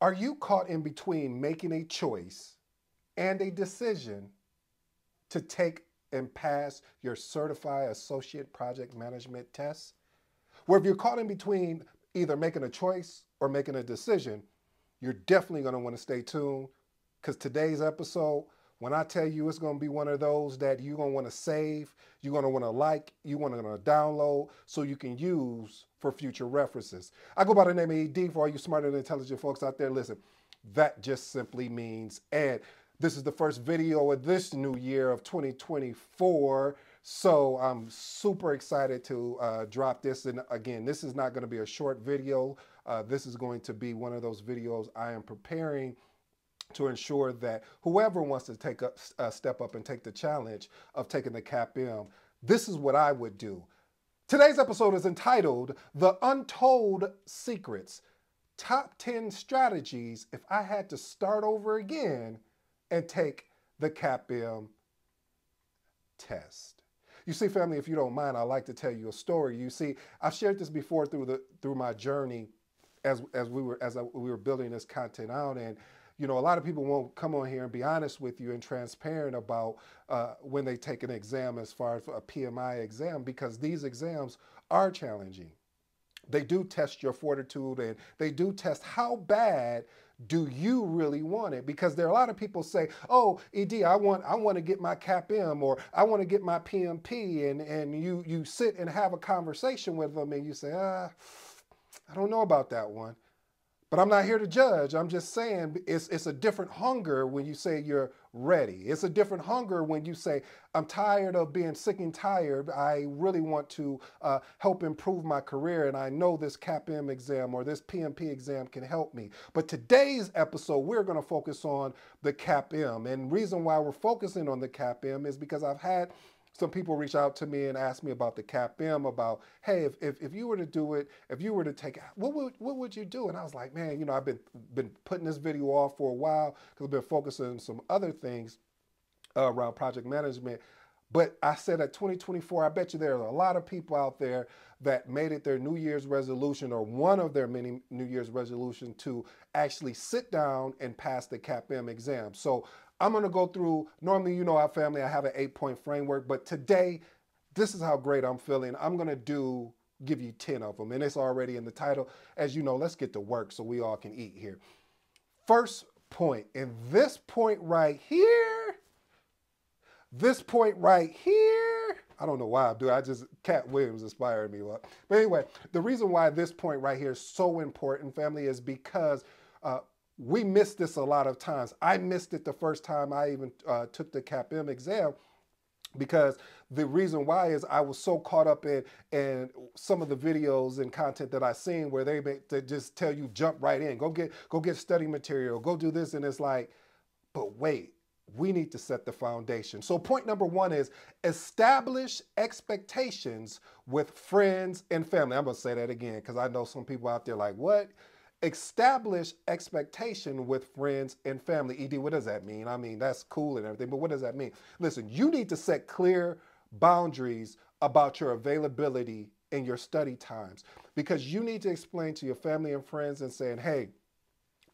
Are you caught in between making a choice and a decision to take and pass your certified associate project management test? Where if you're caught in between either making a choice or making a decision, you're definitely going to want to stay tuned because today's episode, when I tell you it's going to be one of those that you're going to want to save, you're going to want to like, you want to download so you can use for future references. I go by the name of ED for all you smart and intelligent folks out there. Listen, that just simply means and this is the first video of this new year of 2024. So I'm super excited to uh, drop this. And again, this is not going to be a short video. Uh, this is going to be one of those videos I am preparing to ensure that whoever wants to take a, a uh, step up and take the challenge of taking the CAPM, this is what I would do. Today's episode is entitled The Untold Secrets Top 10 Strategies If I Had to Start Over Again and Take the CAPM Test. You see, family, if you don't mind, I'd like to tell you a story. You see, I've shared this before through the through my journey as as we were as I, we were building this content out, and you know, a lot of people won't come on here and be honest with you and transparent about uh, when they take an exam as far as a PMI exam because these exams are challenging. They do test your fortitude and they do test how bad do you really want it? Because there are a lot of people say, "Oh, Ed, I want I want to get my CAPM or I want to get my PMP," and and you you sit and have a conversation with them and you say, "Ah, I don't know about that one." But I'm not here to judge. I'm just saying it's, it's a different hunger when you say you're ready. It's a different hunger when you say, I'm tired of being sick and tired. I really want to uh, help improve my career, and I know this CAPM exam or this PMP exam can help me. But today's episode, we're going to focus on the CAPM. And reason why we're focusing on the CAPM is because I've had some people reach out to me and ask me about the CAPM, about, hey, if, if, if you were to do it, if you were to take, what would, what would you do? And I was like, man, you know, I've been, been putting this video off for a while because I've been focusing on some other things uh, around project management. But I said at 2024, I bet you there's a lot of people out there that made it their New Year's resolution or one of their many New Year's resolution to actually sit down and pass the CAPM exam. So I'm going to go through, normally, you know, our family, I have an eight point framework, but today, this is how great I'm feeling. I'm going to do, give you 10 of them, and it's already in the title. As you know, let's get to work so we all can eat here. First point, and this point right here, this point right here, I don't know why I do. I just Katt Williams inspired me. But anyway, the reason why this point right here is so important, family, is because uh, we miss this a lot of times. I missed it the first time I even uh, took the CAPM exam because the reason why is I was so caught up in in some of the videos and content that I seen where they make, they just tell you jump right in, go get go get study material, go do this, and it's like, but wait, we need to set the foundation. So point number one is establish expectations with friends and family. I'm gonna say that again because I know some people out there like what establish expectation with friends and family. ED, what does that mean? I mean, that's cool and everything, but what does that mean? Listen, you need to set clear boundaries about your availability and your study times because you need to explain to your family and friends and saying, hey,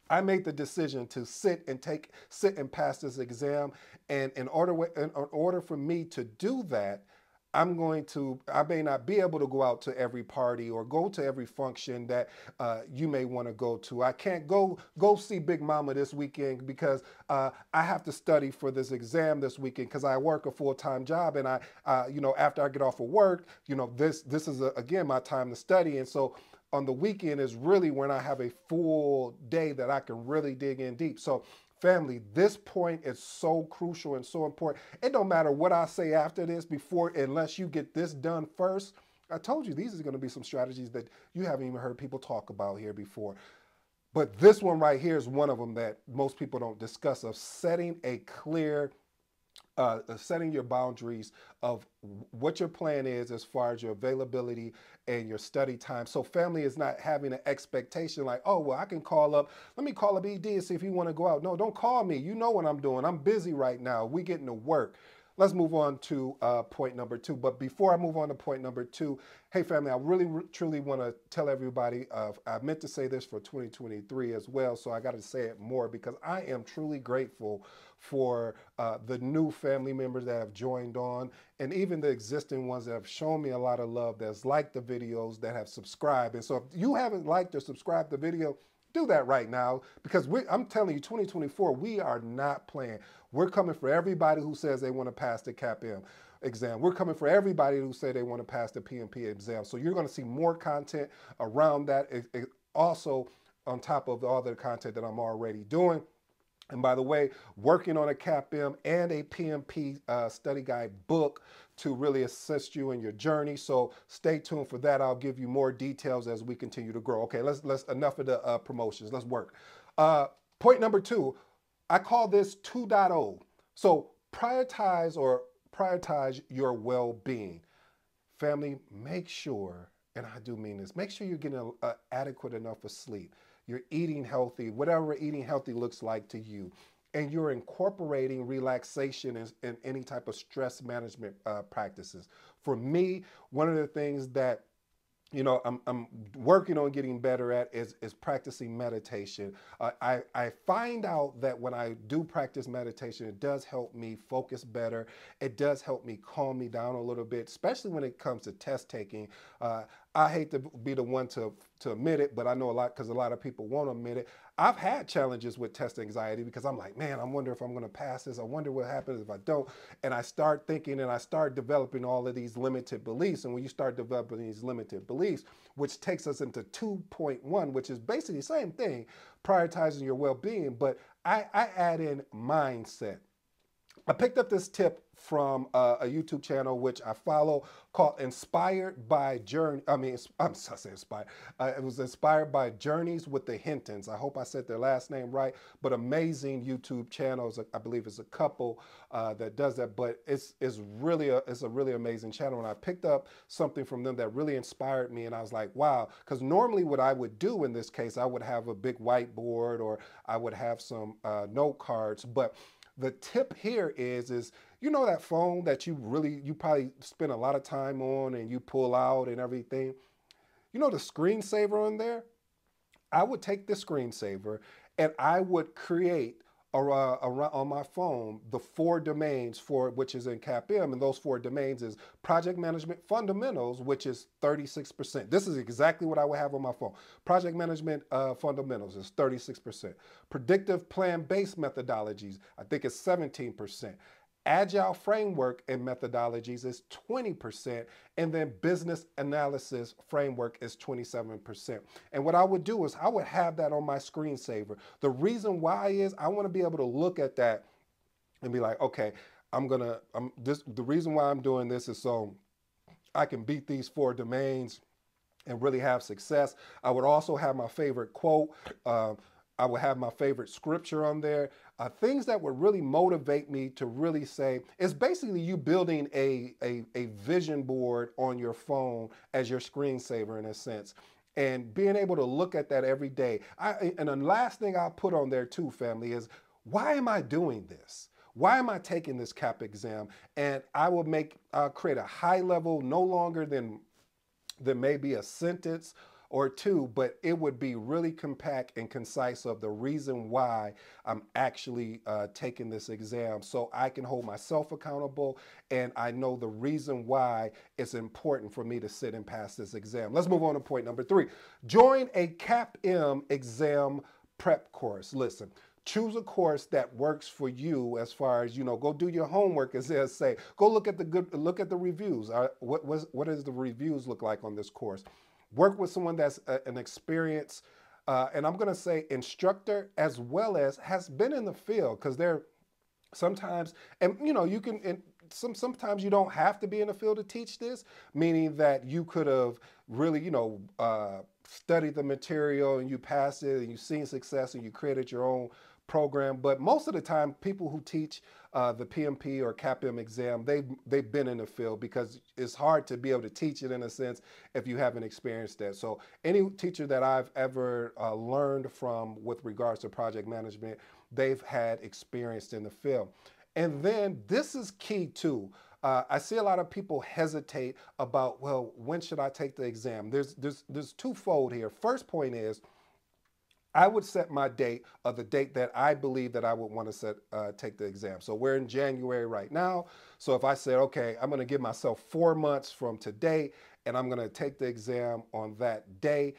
I made the decision to sit and take sit and pass this exam and in order in order for me to do that I'm going to, I may not be able to go out to every party or go to every function that uh, you may want to go to. I can't go go see Big Mama this weekend because uh, I have to study for this exam this weekend because I work a full time job and I, uh, you know, after I get off of work, you know, this this is a, again my time to study and so on the weekend is really when I have a full day that I can really dig in deep. So Family, this point is so crucial and so important. It don't matter what I say after this before, unless you get this done first. I told you these are going to be some strategies that you haven't even heard people talk about here before. But this one right here is one of them that most people don't discuss of setting a clear uh, uh, setting your boundaries of what your plan is as far as your availability and your study time. So family is not having an expectation like, oh, well, I can call up, let me call up ED and see if you want to go out. No, don't call me. You know what I'm doing. I'm busy right now. We getting to work. Let's move on to uh, point number two. But before I move on to point number two, hey family, I really truly want to tell everybody. Uh, I meant to say this for 2023 as well, so I got to say it more because I am truly grateful for uh, the new family members that have joined on and even the existing ones that have shown me a lot of love that's liked the videos that have subscribed and so if you haven't liked or subscribed the video do that right now because we, I'm telling you, 2024, we are not playing. We're coming for everybody who says they want to pass the CAPM exam. We're coming for everybody who say they want to pass the PMP exam. So you're going to see more content around that. It, it also on top of all the content that I'm already doing. And by the way, working on a CAPM and a PMP uh, study guide book to really assist you in your journey. So stay tuned for that. I'll give you more details as we continue to grow. Okay, let's let's enough of the uh, promotions. Let's work. Uh, point number two, I call this 2.0. So prioritize or prioritize your well-being. Family, make sure, and I do mean this, make sure you're getting a, a adequate enough of sleep you're eating healthy, whatever eating healthy looks like to you, and you're incorporating relaxation and, any type of stress management uh, practices. For me, one of the things that you know, I'm, I'm working on getting better at is, is practicing meditation. Uh, I, I find out that when I do practice meditation, it does help me focus better. It does help me calm me down a little bit, especially when it comes to test taking. Uh, I hate to be the one to, to admit it, but I know a lot because a lot of people won't admit it. I've had challenges with test anxiety because I'm like, man, I wonder if I'm going to pass this. I wonder what happens if I don't. And I start thinking and I start developing all of these limited beliefs. And when you start developing these limited beliefs, which takes us into 2.1, which is basically the same thing, prioritizing your well being, but I, I add in mindset. I picked up this tip from uh, a YouTube channel which I follow called Inspired by Journey. I mean, I'm sorry, inspired. Uh, it was inspired by Journeys with the Hintons. I hope I said their last name right, but amazing YouTube channels. I believe it's a couple uh, that does that, but it's it's really a it's a really amazing channel. And I picked up something from them that really inspired me, and I was like, wow. Because normally, what I would do in this case, I would have a big whiteboard or I would have some uh, note cards, but the tip here is is you know that phone that you really you probably spend a lot of time on and you pull out and everything you know the screensaver on there i would take the screensaver and i would create around, on my phone the four domains for which is in CAPM, and those four domains is project management fundamentals, which is 36%. This is exactly what I would have on my phone. Project management uh, fundamentals is 36%. Predictive plan based methodologies, I think it's 17%. Agile framework and methodologies is 20%, and then business analysis framework is 27%. And what I would do is I would have that on my screensaver. The reason why is I want to be able to look at that and be like, okay, I'm gonna, I'm this. The reason why I'm doing this is so I can beat these four domains and really have success. I would also have my favorite quote. Uh, I would have my favorite scripture on there. Uh, things that would really motivate me to really say, it's basically you building a, a, a vision board on your phone as your screensaver in a sense and being able to look at that every day. I, and the last thing I'll put on there too, family, is why am I doing this? Why am I taking this CAP exam? And I will make, uh, create a high level, no longer than, than maybe a sentence or two, but it would be really compact and concise of the reason why I'm actually uh, taking this exam so I can hold myself accountable and I know the reason why it's important for me to sit and pass this exam. Let's move on to point number three. Join a CAPM exam prep course. Listen, choose a course that works for you as far as you know go do your homework as they say go look at the good look at the reviews uh, what was what does the reviews look like on this course work with someone that's a, an experienced, uh, and I'm going to say instructor as well as has been in the field because they're sometimes, and you know, you can, and some, sometimes you don't have to be in the field to teach this, meaning that you could have really, you know, uh, studied the material and you passed it and you've seen success and you created your own program. But most of the time, people who teach uh, the PMP or CAPM exam, they've, they've been in the field because it's hard to be able to teach it in a sense if you haven't experienced that. So any teacher that I've ever uh, learned from with regards to project management, they've had experience in the field. And then this is key too. Uh, I see a lot of people hesitate about, well, when should I take the exam? There's there's there's twofold here. First point is, I would set my date of the date that I believe that I would want to set uh, take the exam. So we're in January right now. So if I said, okay, I'm going to give myself four months from today, and I'm going to take the exam on that day.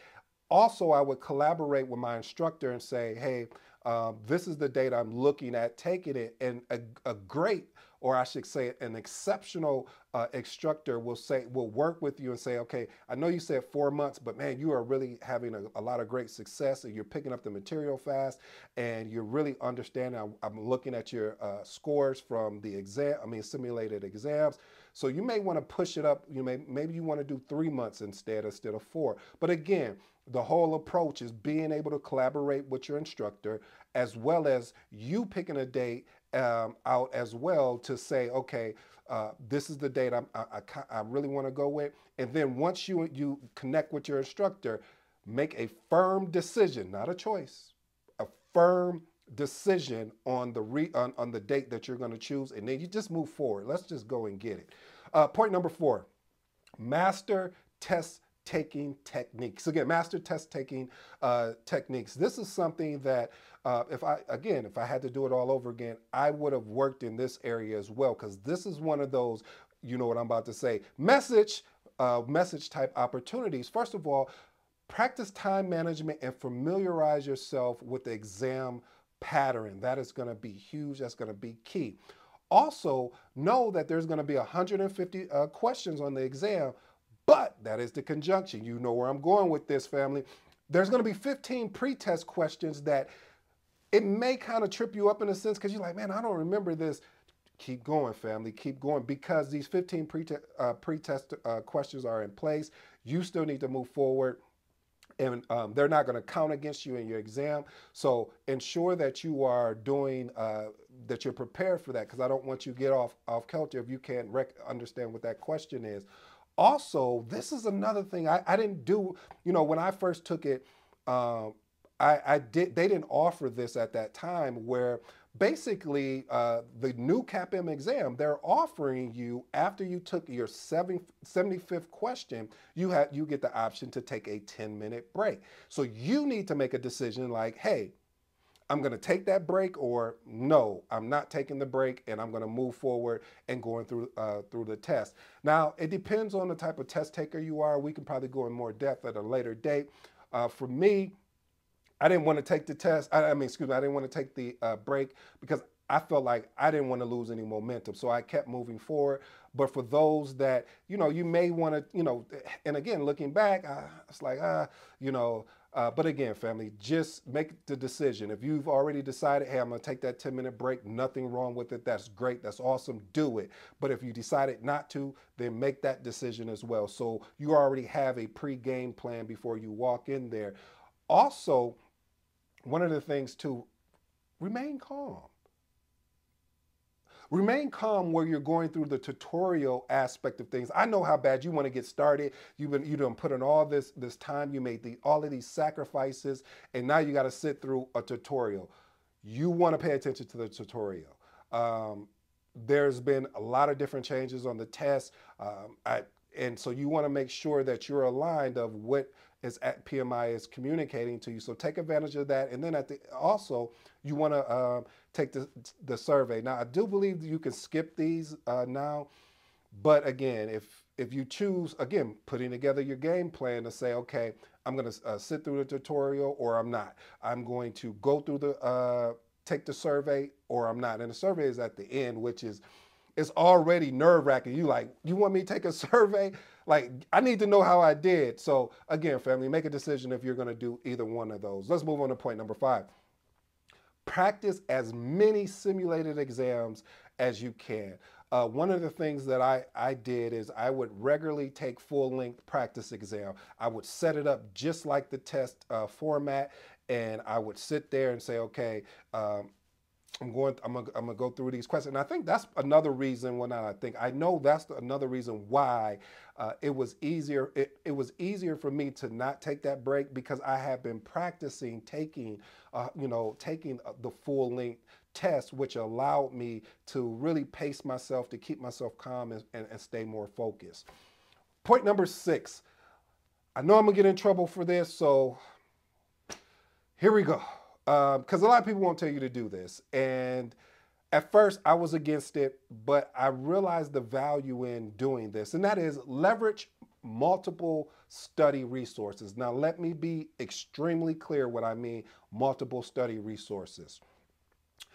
Also, I would collaborate with my instructor and say, hey, um, this is the date I'm looking at taking it. And a, a great or I should say an exceptional uh, instructor will say, will work with you and say, okay, I know you said four months, but man, you are really having a, a lot of great success and you're picking up the material fast and you're really understanding. I'm, I'm looking at your uh, scores from the exam, I mean, simulated exams. So you may want to push it up. You may, maybe you want to do three months instead, instead of four. But again, the whole approach is being able to collaborate with your instructor as well as you picking a date um, out as well to say, okay, uh, this is the date I, I, I really want to go with. And then once you, you connect with your instructor, make a firm decision, not a choice, a firm decision on the re, on, on the date that you're going to choose, and then you just move forward. Let's just go and get it. Uh, point number four: master test taking techniques. Again, master test taking uh, techniques. This is something that uh, if I, again, if I had to do it all over again, I would have worked in this area as well, because this is one of those, you know what I'm about to say, message, uh, message type opportunities. First of all, practice time management and familiarize yourself with the exam pattern. That is going to be huge. That's going to be key. Also, know that there's going to be 150 uh, questions on the exam, but that is the conjunction. You know where I'm going with this, family. There's going to be 15 pretest questions that it may kind of trip you up in a sense because you're like, man, I don't remember this. Keep going, family. Keep going because these 15 pre-test, uh, pre-test uh, questions are in place. You still need to move forward and um, they're not going to count against you in your exam. So ensure that you are doing uh, that you're prepared for that because I don't want you to get off off kilter if you can't understand what that question is. Also, this is another thing I, I didn't do. You know, when I first took it, um, I, I, did. They didn't offer this at that time where basically uh, the new CAPM exam, they're offering you after you took your 75th question, you have you get the option to take a 10 minute break. So you need to make a decision like, hey, I'm going to take that break or no, I'm not taking the break and I'm going to move forward and going through uh, through the test. Now, it depends on the type of test taker you are. We can probably go in more depth at a later date. Uh, for me, I didn't want to take the test. I, I mean, excuse me, I didn't want to take the uh, break because I felt like I didn't want to lose any momentum. So I kept moving forward. But for those that, you know, you may want to, you know, and again, looking back, I, it's like, ah, you know, uh, but again, family, just make the decision. If you've already decided, hey, I'm going to take that 10 minute break, nothing wrong with it. That's great. That's awesome. Do it. But if you decided not to, then make that decision as well. So you already have a pre game plan before you walk in there. Also, one of the things to remain calm. Remain calm where you're going through the tutorial aspect of things. I know how bad you want to get started. You've been you done put in all this this time. You made the all of these sacrifices, and now you got to sit through a tutorial. You want to pay attention to the tutorial. Um, there's been a lot of different changes on the test, um, I, and so you want to make sure that you're aligned of what is at PMI is communicating to you. So take advantage of that. And then at the also you want to uh, take the the survey. Now I do believe you can skip these uh, now, but again, if if you choose again putting together your game plan to say, okay, I'm going to uh, sit through the tutorial or I'm not. I'm going to go through the uh, take the survey or I'm not. And the survey is at the end, which is it's already nerve wracking. You like, you want me to take a survey? Like, I need to know how I did. So, again, family, make a decision if you're going to do either one of those. Let's move on to point number five. Practice as many simulated exams as you can. Uh, one of the things that I, I did is I would regularly take full length practice exam. I would set it up just like the test uh, format, and I would sit there and say, okay, um, I'm going. I'm gonna, I'm gonna go through these questions. And I think that's another reason. Well, not I think I know that's another reason why uh, it was easier. It, it was easier for me to not take that break because I have been practicing taking, uh, you know, taking uh, the full length test, which allowed me to really pace myself to keep myself calm and, and, and stay more focused. Point number six. I know I'm gonna get in trouble for this, so here we go because um, a lot of people won't tell you to do this. And at first, I was against it, but I realized the value in doing this, and that is leverage multiple study resources. Now, let me be extremely clear what I mean multiple study resources.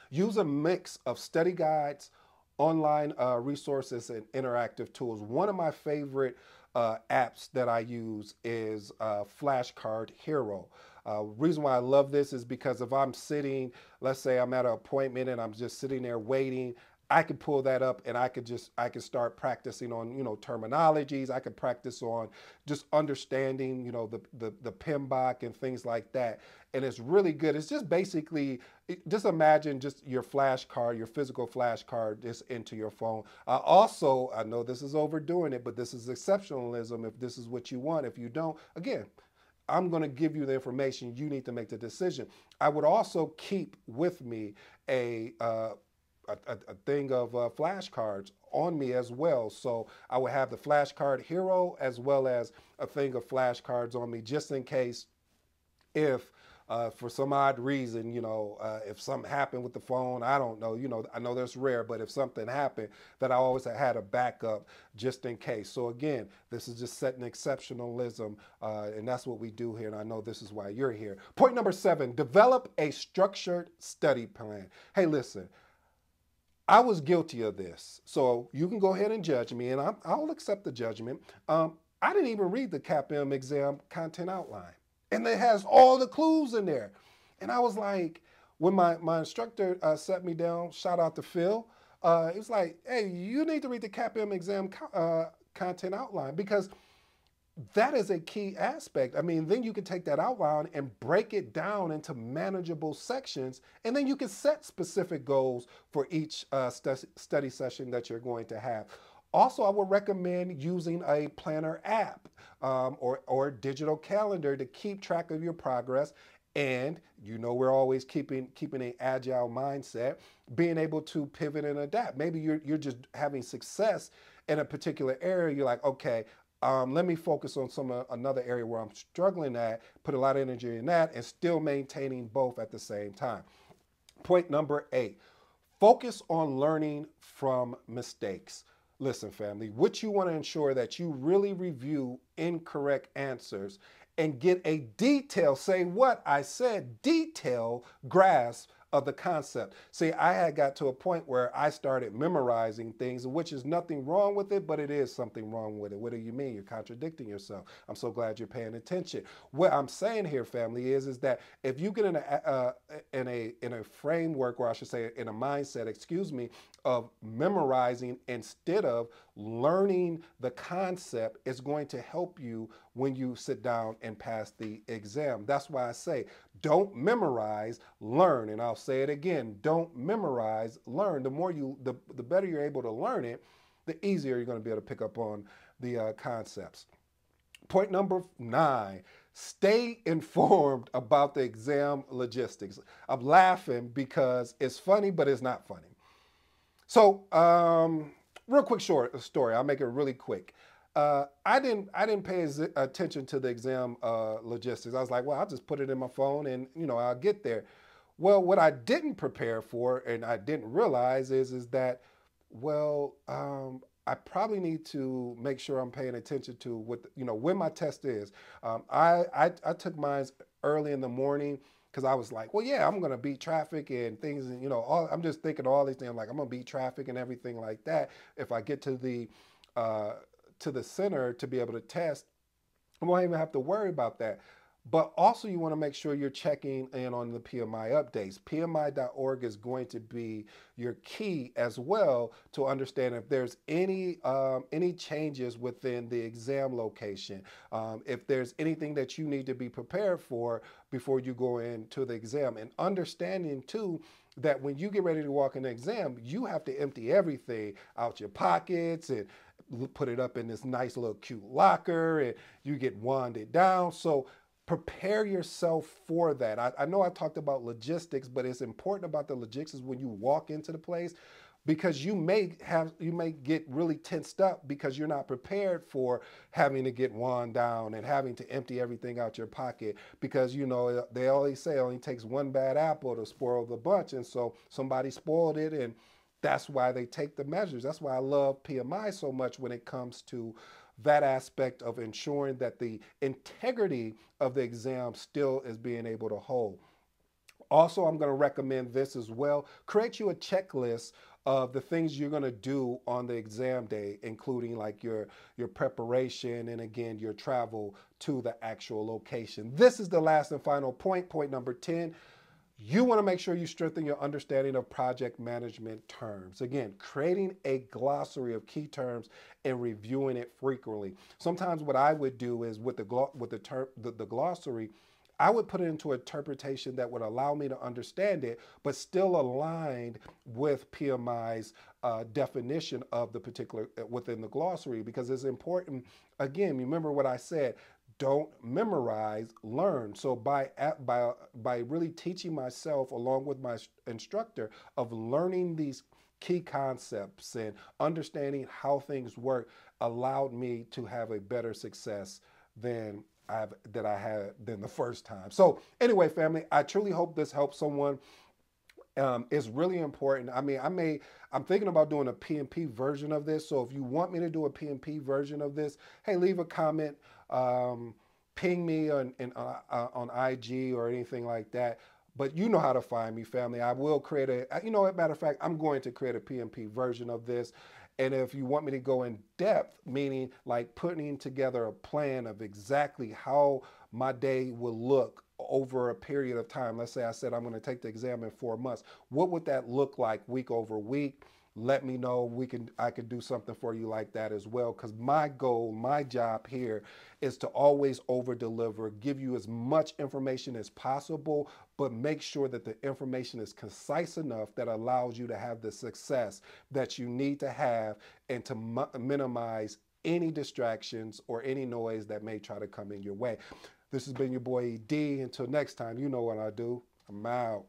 Use a mix of study guides, online uh, resources, and interactive tools. One of my favorite uh, apps that I use is uh, Flashcard Hero. Uh, reason why I love this is because if I'm sitting, let's say I'm at an appointment and I'm just sitting there waiting, I could pull that up and I could just I could start practicing on you know terminologies. I could practice on just understanding you know the the, the PMBOK and things like that. And it's really good. It's just basically just imagine just your flashcard, your physical flashcard, just into your phone. Uh, also, I know this is overdoing it, but this is exceptionalism. If this is what you want, if you don't, again, I'm going to give you the information. You need to make the decision. I would also keep with me a uh, a, a, thing of uh, flashcards on me as well. So I would have the flashcard hero as well as a thing of flashcards on me just in case if uh, for some odd reason, you know, uh, if something happened with the phone, I don't know, you know, I know that's rare, but if something happened, that I always had a backup just in case. So again, this is just setting exceptionalism, uh, and that's what we do here, and I know this is why you're here. Point number seven, develop a structured study plan. Hey, listen, I was guilty of this, so you can go ahead and judge me, and i will accept the judgment. Um, I didn't even read the CAPM exam content outline and it has all the clues in there. And I was like, when my, my instructor uh, set me down, shout out to Phil, uh, it was like, hey, you need to read the CAPM exam uh, content outline because that is a key aspect. I mean, then you can take that outline and break it down into manageable sections, and then you can set specific goals for each uh, stu study session that you're going to have. Also, I would recommend using a planner app um, or, or digital calendar to keep track of your progress. And you know we're always keeping keeping an agile mindset, being able to pivot and adapt. Maybe you're you're just having success in a particular area. You're like, okay, um, let me focus on some uh, another area where I'm struggling at, put a lot of energy in that, and still maintaining both at the same time. Point number eight: focus on learning from mistakes. Listen, family, what you want to ensure that you really review incorrect answers and get a detailed, say what I said, detailed grasp of the concept. See, I had got to a point where I started memorizing things, which is nothing wrong with it, but it is something wrong with it. What do you mean? You're contradicting yourself. I'm so glad you're paying attention. What I'm saying here, family, is is that if you get in a uh, in a in a framework, or I should say, in a mindset, excuse me, of memorizing instead of learning the concept, is going to help you when you sit down and pass the exam. That's why I say don't memorize, learn. And I'll say it again, don't memorize, learn. The more you, the, the better you're able to learn it, the easier you're going to be able to pick up on the uh, concepts. Point number nine, stay informed about the exam logistics. I'm laughing because it's funny, but it's not funny. So, um, real quick short story. I'll make it really quick. Uh, I didn't I didn't pay attention to the exam uh, logistics. I was like, well, I'll just put it in my phone and you know I'll get there. Well, what I didn't prepare for and I didn't realize is is that well um, I probably need to make sure I'm paying attention to what you know when my test is. Um, I, I I took mine early in the morning because I was like, well, yeah, I'm gonna beat traffic and things, and you know, all, I'm just thinking all these things. like, I'm gonna beat traffic and everything like that. If I get to the uh, to the center to be able to test, I won't even have to worry about that. But also, you want to make sure you're checking in on the PMI updates. PMI.org is going to be your key as well to understand if there's any um, any changes within the exam location. Um, if there's anything that you need to be prepared for before you go into the exam, and understanding too that when you get ready to walk in the exam, you have to empty everything out your pockets and put it up in this nice little cute locker, and you get wanded down. So prepare yourself for that. I, I, know I talked about logistics, but it's important about the logistics when you walk into the place because you may have you may get really tensed up because you're not prepared for having to get one down and having to empty everything out your pocket because you know they always say it only takes one bad apple to spoil the bunch and so somebody spoiled it and that's why they take the measures that's why i love pmi so much when it comes to that aspect of ensuring that the integrity of the exam still is being able to hold. Also, I'm going to recommend this as well. Create you a checklist of the things you're going to do on the exam day, including like your, your preparation and again, your travel to the actual location. This is the last and final point, point number 10. You want to make sure you strengthen your understanding of project management terms. Again, creating a glossary of key terms and reviewing it frequently. Sometimes what I would do is with the with the term the, the glossary, I would put it into interpretation that would allow me to understand it, but still aligned with PMI's uh, definition of the particular uh, within the glossary because it's important. Again, remember what I said don't memorize, learn. So by by by really teaching myself along with my instructor of learning these key concepts and understanding how things work allowed me to have a better success than I've that I had than the first time. So anyway, family, I truly hope this helps someone. Um, it's really important. I mean, I may, I'm thinking about doing a PMP version of this. So if you want me to do a PMP version of this, hey, leave a comment um, ping me on, in, uh, uh, on IG or anything like that. But you know how to find me, family. I will create a, you know, matter of fact, I'm going to create a PMP version of this. And if you want me to go in depth, meaning like putting together a plan of exactly how my day will look over a period of time, let's say I said I'm going to take the exam in four months, what would that look like week over week? Let me know we can i can do something for you like that as well because my goal my job here is to always over deliver give you as much information as possible but make sure that the information is concise enough that allows you to have the success that you need to have and to minimize any distractions or any noise that may try to come in your way this has been your boy D. Until next time, you know what I do. I'm out.